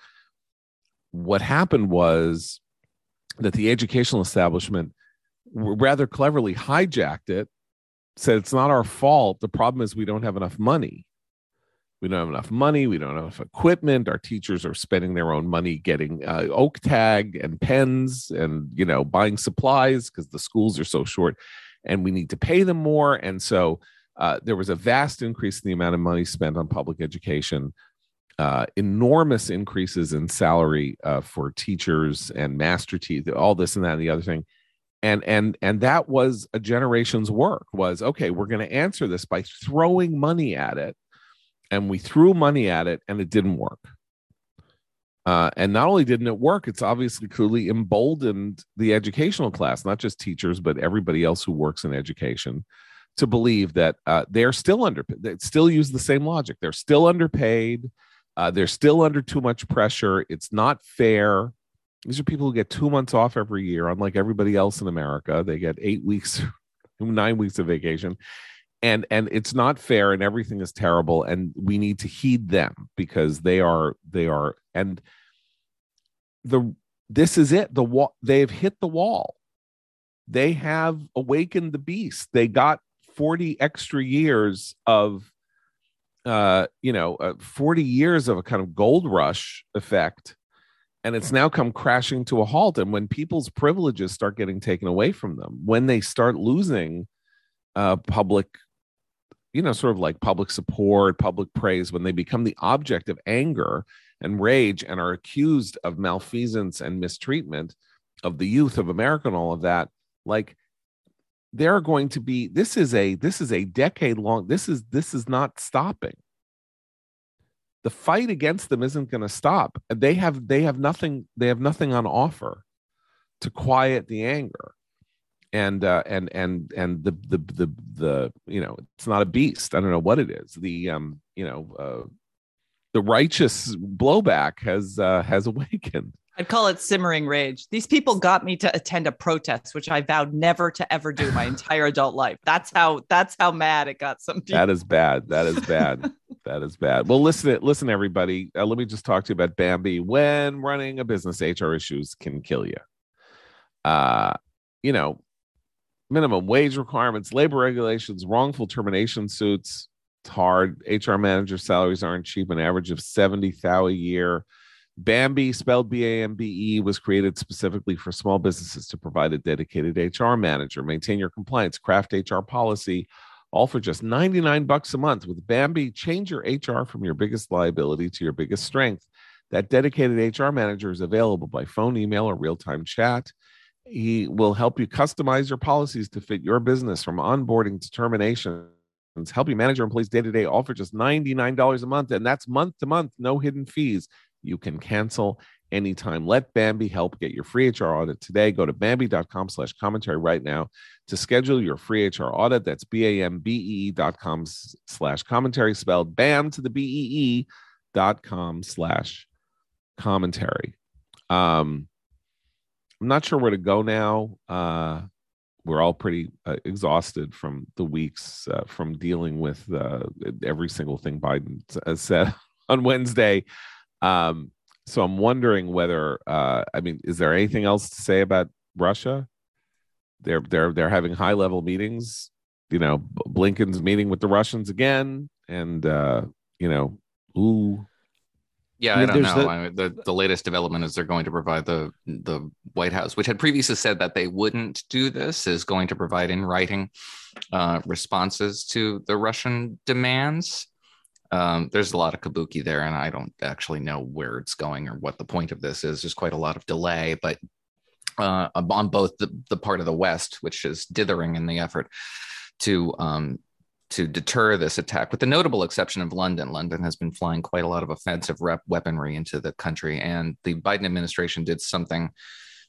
S1: What happened was that the educational establishment rather cleverly hijacked it, said it's not our fault. The problem is we don't have enough money we don't have enough money we don't have enough equipment our teachers are spending their own money getting uh, tag and pens and you know buying supplies because the schools are so short and we need to pay them more. And so uh, there was a vast increase in the amount of money spent on public education uh, enormous increases in salary uh, for teachers and master teachers all this and that and the other thing. And and and that was a generation's work was okay we're going to answer this by throwing money at it and we threw money at it and it didn't work. Uh, and not only didn't it work, it's obviously clearly emboldened the educational class, not just teachers, but everybody else who works in education, to believe that uh, they're still underpaid. They still use the same logic. They're still underpaid. Uh, they're still under too much pressure. It's not fair. These are people who get two months off every year, unlike everybody else in America. They get eight weeks, nine weeks of vacation and and it's not fair and everything is terrible and we need to heed them because they are they are and the this is it the wall they've hit the wall. They have awakened the beast. They got 40 extra years of uh you know uh, 40 years of a kind of gold rush effect and it's now come crashing to a halt and when people's privileges start getting taken away from them when they start losing uh, public you know, sort of like public support, public praise, when they become the object of anger and rage and are accused of malfeasance and mistreatment of the youth of America and all of that, like they're going to be this is a this is a decade long this is this is not stopping. The fight against them isn't going to stop. They have they have nothing they have nothing on offer to quiet the anger and uh, and and and the the the the you know it's not a beast. I don't know what it is. The um you know uh, the righteous blowback has uh, has awakened.
S3: I'd call it simmering rage. These people got me to attend a protest, which I vowed never to ever do my entire adult life. That's how that's how mad it got some people.
S1: That is bad. That is bad. that is bad. Well, listen, listen, everybody. Uh, let me just talk to you about Bambee When running a business, HR issues can kill you. Uh, you know, minimum wage requirements, labor regulations, wrongful termination suits. It's hard. HR manager salaries aren't cheap, an average of 70 thou a year. Bambee, spelled B A M B E, was created specifically for small businesses to provide a dedicated HR manager, maintain your compliance, craft HR policy, all for just 99 bucks a month. With Bambee, change your HR from your biggest liability to your biggest strength. That dedicated HR manager is available by phone, email, or real time chat. He will help you customize your policies to fit your business from onboarding to terminations, help you manage your employees day to day, all for just $99 a month. And that's month to month, no hidden fees. You can cancel anytime. Let Bambee help get your free HR audit today. Go to Bambee.com slash commentary right now to schedule your free HR audit. That's B-A-M-B-E-E dot com slash commentary spelled BAM to the B-E-E dot com slash commentary. Um, I'm not sure where to go now. Uh, we're all pretty uh, exhausted from the weeks uh, from dealing with uh, every single thing Biden has said on Wednesday. Um, so I'm wondering whether, uh, I mean, is there anything else to say about Russia? They're they're they're having high level meetings. You know, Blinken's meeting with the Russians again, and uh, you know, ooh,
S4: yeah, I, mean, I don't know. The, I mean, the the latest development is they're going to provide the the White House, which had previously said that they wouldn't do this, is going to provide in writing uh, responses to the Russian demands. Um, there's a lot of kabuki there, and I don't actually know where it's going or what the point of this is. There's quite a lot of delay, but uh, on both the, the part of the West, which is dithering in the effort to um, to deter this attack, with the notable exception of London. London has been flying quite a lot of offensive rep weaponry into the country, and the Biden administration did something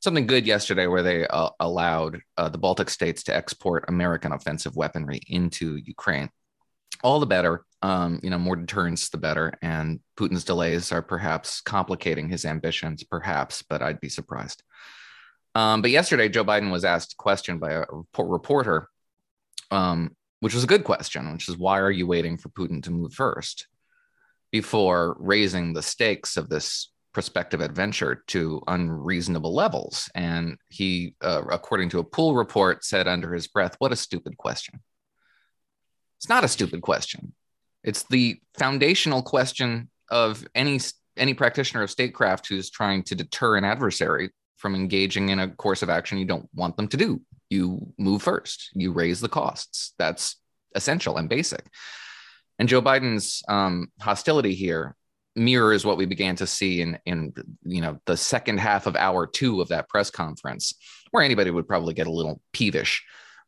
S4: something good yesterday where they uh, allowed uh, the Baltic states to export American offensive weaponry into Ukraine. All the better, um, you know, more deterrence, the better. And Putin's delays are perhaps complicating his ambitions, perhaps, but I'd be surprised. Um, but yesterday, Joe Biden was asked a question by a reporter um, which was a good question, which is why are you waiting for Putin to move first before raising the stakes of this prospective adventure to unreasonable levels? And he, uh, according to a pool report, said under his breath, What a stupid question. It's not a stupid question. It's the foundational question of any any practitioner of statecraft who's trying to deter an adversary from engaging in a course of action you don't want them to do you move first, you raise the costs. That's essential and basic. And Joe Biden's um, hostility here mirrors what we began to see in in you know the second half of hour two of that press conference, where anybody would probably get a little peevish,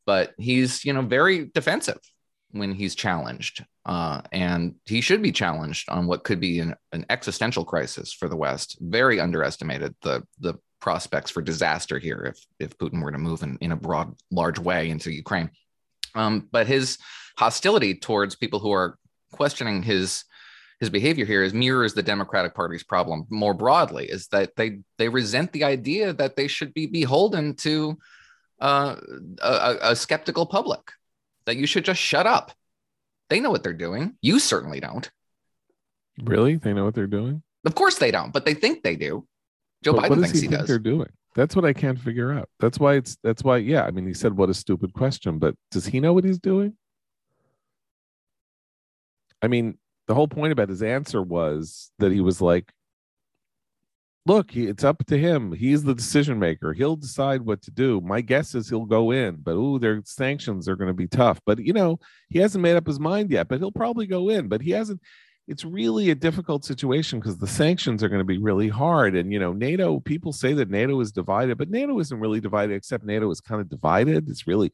S4: but he's you know very defensive when he's challenged, uh, and he should be challenged on what could be an, an existential crisis for the West. Very underestimated the the prospects for disaster here if if Putin were to move in, in a broad, large way into Ukraine. Um, but his hostility towards people who are questioning his his behavior here is mirrors the Democratic Party's problem more broadly. Is that they they resent the idea that they should be beholden to uh, a, a skeptical public. That you should just shut up. They know what they're doing. You certainly don't.
S1: Really? They know what they're doing?
S4: Of course they don't, but they think they do. Joe but Biden
S1: what
S4: does
S1: he,
S4: he
S1: think
S4: does.
S1: They're doing. That's what I can't figure out. That's why it's. That's why. Yeah. I mean, he said, "What a stupid question," but does he know what he's doing? I mean, the whole point about his answer was that he was like, "Look, he, it's up to him. He's the decision maker. He'll decide what to do. My guess is he'll go in, but ooh, their sanctions are going to be tough. But you know, he hasn't made up his mind yet. But he'll probably go in. But he hasn't it's really a difficult situation because the sanctions are going to be really hard. And, you know, NATO, people say that NATO is divided, but NATO isn't really divided, except NATO is kind of divided. It's really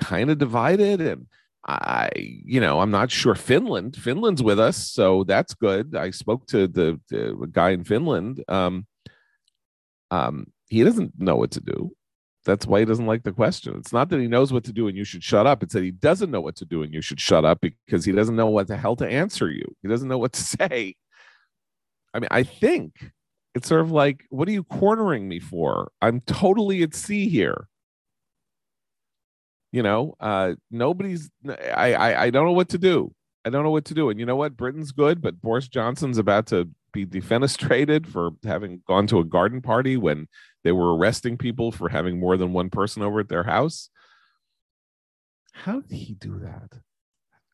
S1: kind of divided. And I, you know, I'm not sure Finland, Finland's with us. So that's good. I spoke to the, the guy in Finland. Um, um, he doesn't know what to do. That's why he doesn't like the question. It's not that he knows what to do and you should shut up. It's that he doesn't know what to do and you should shut up because he doesn't know what the hell to answer you. He doesn't know what to say. I mean, I think it's sort of like, what are you cornering me for? I'm totally at sea here. You know, uh, nobody's. I, I I don't know what to do. I don't know what to do. And you know what? Britain's good, but Boris Johnson's about to be defenestrated for having gone to a garden party when they were arresting people for having more than one person over at their house. How did he do that?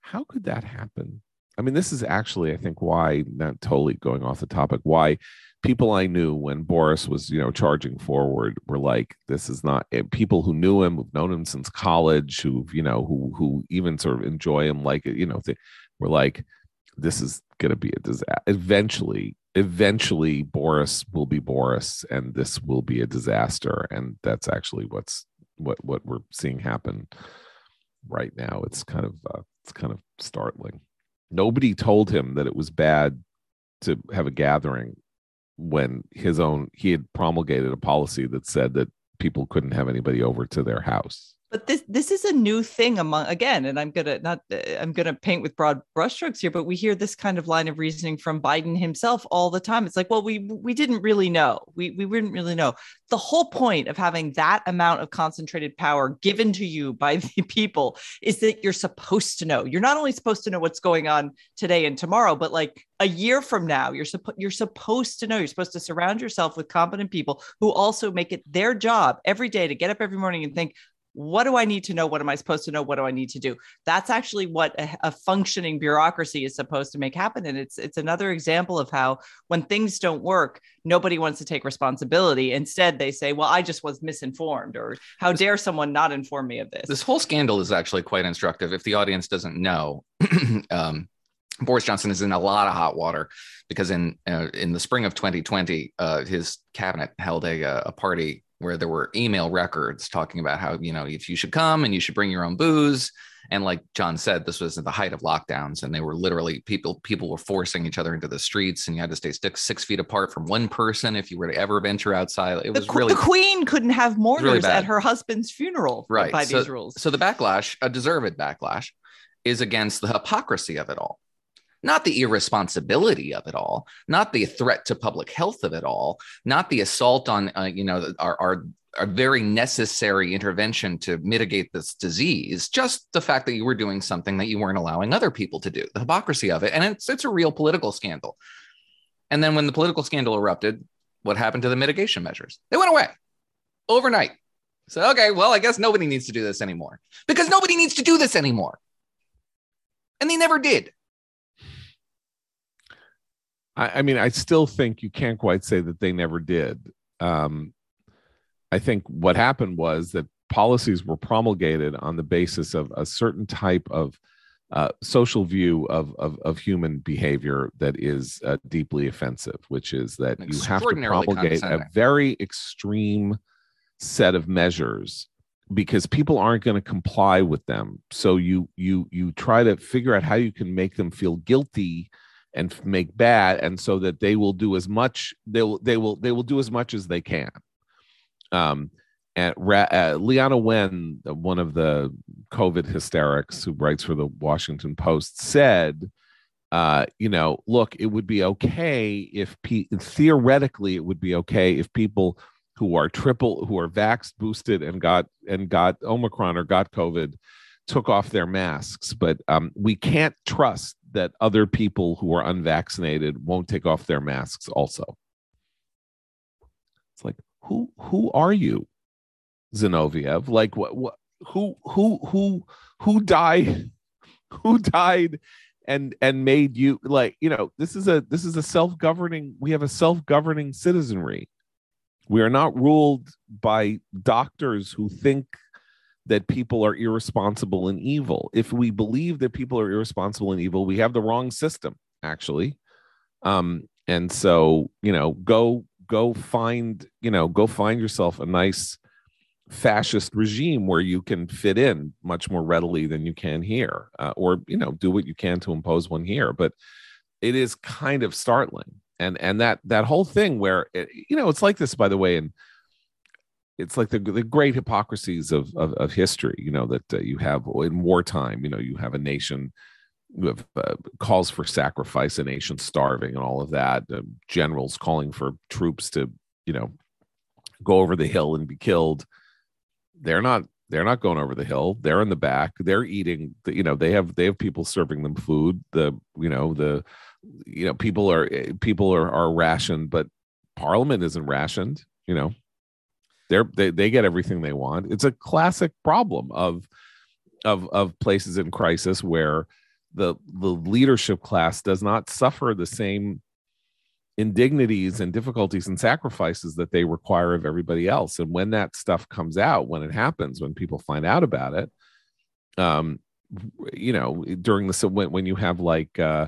S1: How could that happen? I mean, this is actually, I think, why, not totally going off the topic, why people I knew when Boris was, you know, charging forward were like, this is not eh, people who knew him, who've known him since college, who've, you know, who, who even sort of enjoy him, like, you know, they were like, this is going to be a disaster. Eventually, eventually Boris will be Boris and this will be a disaster. And that's actually what's what what we're seeing happen right now. It's kind of uh, it's kind of startling. Nobody told him that it was bad to have a gathering when his own he had promulgated a policy that said that people couldn't have anybody over to their house
S3: but this this is a new thing among again and i'm gonna not uh, i'm gonna paint with broad brushstrokes here but we hear this kind of line of reasoning from biden himself all the time. It's like well we we didn't really know. We we didn't really know. The whole point of having that amount of concentrated power given to you by the people is that you're supposed to know. You're not only supposed to know what's going on today and tomorrow but like a year from now you're supposed you're supposed to know. You're supposed to surround yourself with competent people who also make it their job every day to get up every morning and think what do I need to know? What am I supposed to know? What do I need to do? That's actually what a, a, functioning bureaucracy is supposed to make happen. And it's it's another example of how when things don't work, nobody wants to take responsibility. Instead, they say, "Well, I just was misinformed," or "How dare someone not inform me of this?"
S4: This whole scandal is actually quite instructive. If the audience doesn't know, um, Boris Johnson is in a lot of hot water because in uh, in the spring of 2020, uh, his cabinet held a uh, a party where there were email records talking about how you know if you should come and you should bring your own booze. And like john said this was at the height of lockdowns and they were literally people people were forcing each other into the streets and you had to stay six, six feet apart from one person if you were to ever venture outside. It was
S3: the,
S4: really
S3: the queen couldn't have mourners really at her husband's funeral right. by
S4: so,
S3: these rules.
S4: so the backlash a deserved backlash is against the hypocrisy of it all not the irresponsibility of it all, not the threat to public health of it all, not the assault on uh, you know our, our very necessary intervention to mitigate this disease, just the fact that you were doing something that you weren't allowing other people to do, the hypocrisy of it. And it's it's a real political scandal. And then when the political scandal erupted, what happened to the mitigation measures? They went away overnight. So, okay, well, I guess nobody needs to do this anymore because nobody needs to do this anymore. And they never did.
S1: I, I mean, I still think you can't quite say that they never did. Um, I think what happened was that policies were promulgated on the basis of a certain type of uh, social view of, of, of human behavior that is uh, deeply offensive, which is that you have to promulgate a very extreme set of measures because people aren't going to comply with them. So you you you try to figure out how you can make them feel guilty and make bad and so that they will do as much they will they will they will do as much as they can. Um and uh, Leana Wen, one of the COVID hysterics who writes for the Washington Post, said, uh, you know, look, it would be okay if pe- theoretically it would be okay if people who are triple, who are vaxxed, boosted, and got and got Omicron or got COVID took off their masks, but um, we can't trust that other people who are unvaccinated won't take off their masks also. It's like who who are you, Zinoviev? Like what what who who who who died who died and and made you like you know this is a this is a self-governing we have a self-governing citizenry we are not ruled by doctors who think that people are irresponsible and evil. If we believe that people are irresponsible and evil, we have the wrong system, actually. Um, and so, you know, go go find, you know, go find yourself a nice fascist regime where you can fit in much more readily than you can here, uh, or you know, do what you can to impose one here. But it is kind of startling, and and that that whole thing where it, you know, it's like this, by the way, and it's like the, the great hypocrisies of, of, of history you know that uh, you have in wartime you know you have a nation have uh, calls for sacrifice a nation starving and all of that uh, generals calling for troops to you know go over the hill and be killed. They're not they're not going over the hill. They're in the back. They're eating you know they have they have people serving them food. The you know the you know people are eh, people are are rationed but parliament isn't rationed you know they're they, they get everything they want. It's a classic problem of of of places in crisis where the the leadership class does not suffer the same indignities and difficulties and sacrifices that they require of everybody else. And when that stuff comes out when it happens when people find out about it um you know during the when, when you have like uh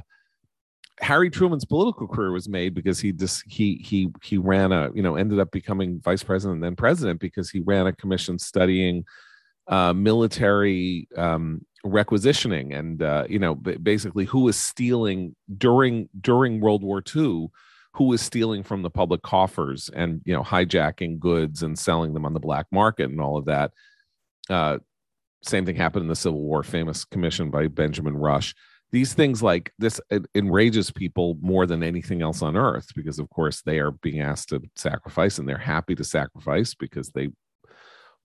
S1: Harry Truman's political career was made because he just he he he ran a you know ended up becoming vice president and then president because he ran a commission studying uh, military um, requisitioning and uh, you know basically who was stealing during during World War II who was stealing from the public coffers and you know hijacking goods and selling them on the black market and all of that. Uh, same thing happened in the Civil War, famous commission by Benjamin Rush. These things like this enrages people more than anything else on earth because, of course, they are being asked to sacrifice and they're happy to sacrifice because they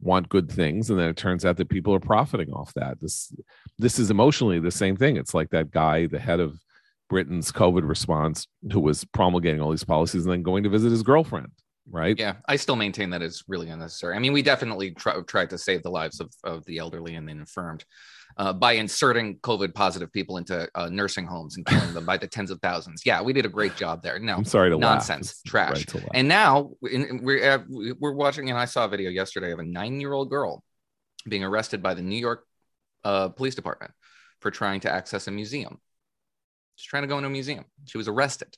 S1: want good things. And then it turns out that people are profiting off that. This this is emotionally the same thing. It's like that guy the head of britain's covid response who was promulgating all these policies and then going to visit his girlfriend right
S4: yeah i still maintain that it's really unnecessary i mean we definitely try, tried to save the lives of, of the elderly and the infirmed uh, by inserting COVID positive people into uh, nursing homes and killing them by the tens of thousands. Yeah, we did a great job there. No,
S1: I'm sorry to
S4: nonsense, trash. Right and now in, we're uh, we're watching, and I saw a video yesterday of a nine year old girl being arrested by the New York uh, Police Department for trying to access a museum. She's trying to go into a museum. She was arrested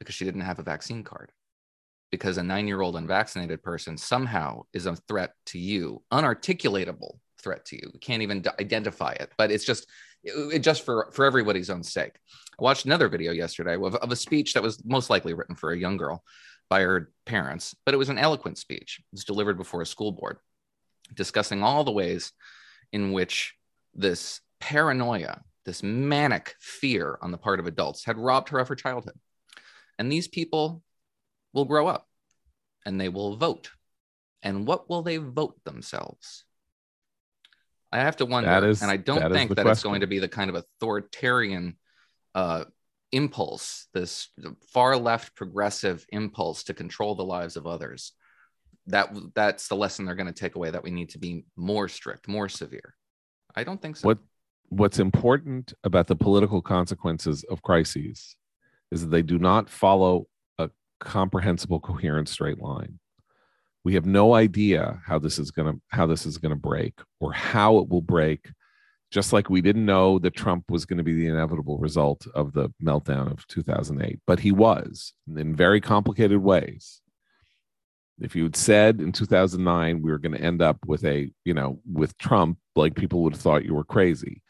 S4: because she didn't have a vaccine card. Because a nine year old unvaccinated person somehow is a threat to you, unarticulatable threat to you. We can't even identify it, but it's just it, just for for everybody's own sake. I watched another video yesterday of, of a speech that was most likely written for a young girl by her parents, but it was an eloquent speech. It was delivered before a school board, discussing all the ways in which this paranoia, this manic fear on the part of adults had robbed her of her childhood. And these people will grow up and they will vote. And what will they vote themselves? I have to wonder, is, and I don't that think that question. it's going to be the kind of authoritarian uh, impulse, this far left progressive impulse to control the lives of others. That that's the lesson they're going to take away. That we need to be more strict, more severe. I don't think so.
S1: What What's important about the political consequences of crises is that they do not follow comprehensible, coherent straight line. We have no idea how this is going to how this is going to break or how it will break just like we didn't know that Trump was going to be the inevitable result of the meltdown of 2008 but he was in very complicated ways. If you had said in 2009 we were going to end up with a you know with Trump like people would have thought you were crazy.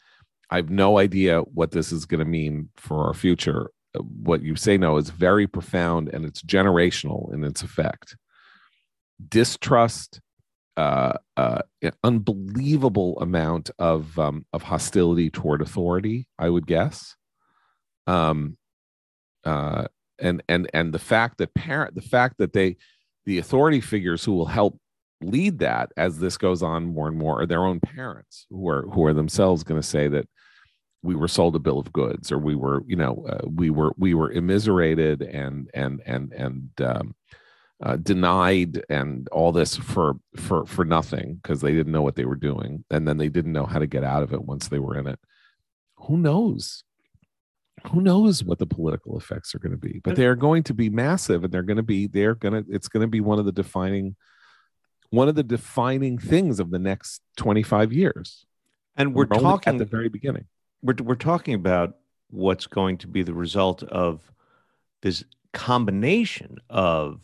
S1: I have no idea what this is going to mean for our future what you say now is very profound and it's generational in its effect distrust, uh, uh, unbelievable amount of um, of hostility toward authority. I would guess, um, uh, and and and the fact that parent, the fact that they, the authority figures who will help lead that as this goes on more and more are their own parents who are who are themselves going to say that we were sold a bill of goods or we were you know uh, we were we were immiserated and and and and um, uh, denied and all this for for for nothing because they didn't know what they were doing and then they didn't know how to get out of it once they were in it. Who knows? Who knows what the political effects are going to be but they're going to be massive and they're going to be they're going to it's going to be one of the defining one of the defining things of the next 25 years.
S2: And we're, we're talking
S1: at the very beginning
S2: we're, we're talking about what's going to be the result of this combination of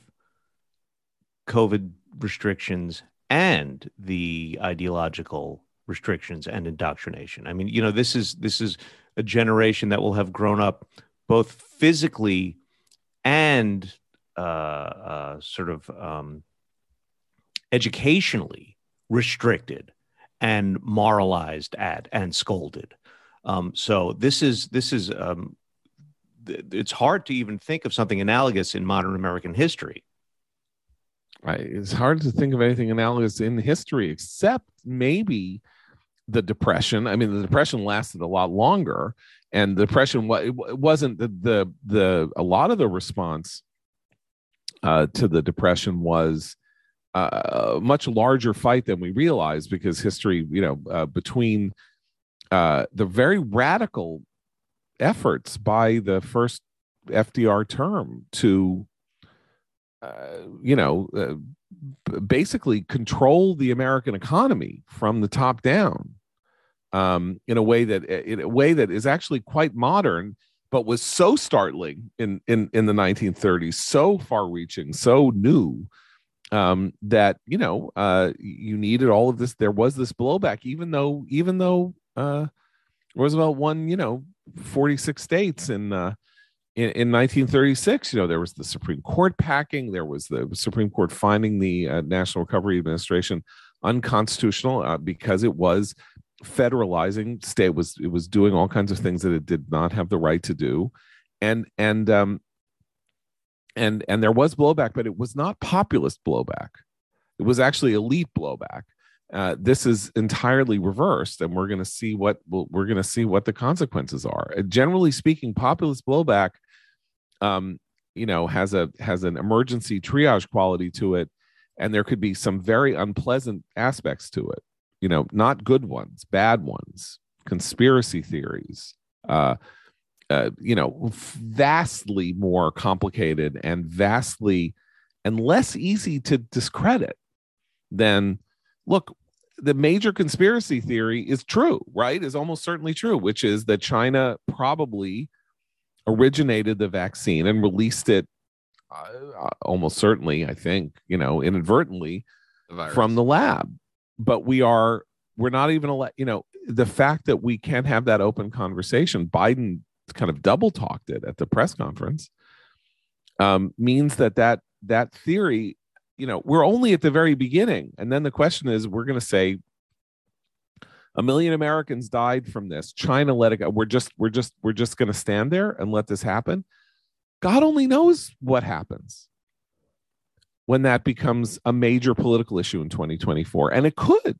S2: COVID restrictions and the ideological restrictions and indoctrination. I mean, you know, this is this is a generation that will have grown up both physically and uh, uh, sort of um, educationally restricted and moralized at and scolded. Um, so this is this is um, th- it's hard to even think of something analogous in modern American history
S1: Right. It's hard to think of anything analogous in history except maybe the depression. I mean, the depression lasted a lot longer, and the depression it wasn't the the, the a lot of the response uh, to the depression was uh, a much larger fight than we realized because history, you know, uh, between uh, the very radical efforts by the first FDR term to uh, you know, uh, basically control the American economy from the top down um, in a way that in a way that is actually quite modern, but was so startling in in in the 1930s, so far-reaching, so new um, that you know uh, you needed all of this. There was this blowback, even though even though uh, Roosevelt won, you know, 46 states in uh, in, in 1936, you know, there was the Supreme Court packing, there was the Supreme Court finding the uh, National Recovery Administration unconstitutional uh, because it was federalizing. State was it was doing all kinds of things that it did not have the right to do. And and um and and there was blowback but it was not populist blowback. It was actually elite blowback uh, this is entirely reversed and we're going to see what we're going to see what the consequences are. Uh, generally speaking populist blowback um, you know has a has an emergency triage quality to it and there could be some very unpleasant aspects to it. You know not good ones bad ones conspiracy theories uh, uh you know vastly more complicated and vastly and less easy to discredit than look the major conspiracy theory is true right is almost certainly true which is that china probably originated the vaccine and released it uh, almost certainly, I think, you know, inadvertently the from the lab. But we are, we're not even, let you know, the fact that we can't have that open conversation, Biden kind of double talked it at the press conference, um, means that that that theory, you know, we're only at the very beginning. And then the question is, we're going to say, a million Americans died from this. China let it go. We're just, we're just, we're just going to stand there and let this happen. God only knows what happens when that becomes a major political issue in 2024. And it could.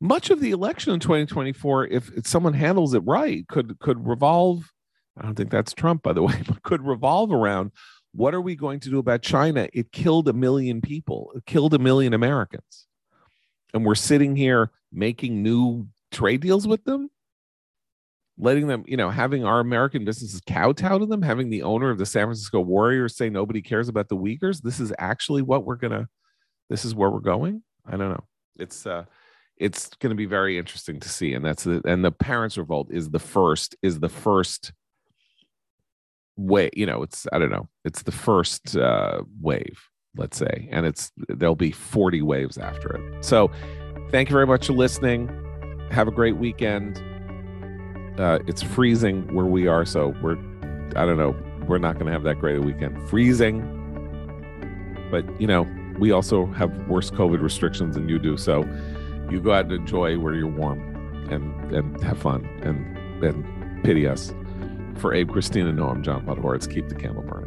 S1: Much of the election in 2024, if, if someone handles it right, could could revolve. I don't think that's Trump, by the way, but could revolve around what are we going to do about China? It killed a million people, it killed a million Americans. And we're sitting here making new trade deals with them letting them, you know, having our American businesses kowtow to them, having the owner of the San Francisco Warriors say nobody cares about the Uyghurs. This is actually what we're gonna. This is where we're going. I don't know. It's uh, it's going to be very interesting to see, and that's the and the parents' revolt is the first is the first way. You know, it's I don't know. It's the first uh, wave, let's say, and it's there'll be forty waves after it. So, thank you very much for listening. Have a great weekend uh, it's freezing where we are, so we're I don't know, we're not going to have that great a weekend. Freezing, but you know, we also have worse COVID restrictions than you do, so you go out and enjoy where you're warm and and have fun and and pity us. For Abe, Christina, Noah, I'm John Podhoretz. Keep the candle burning.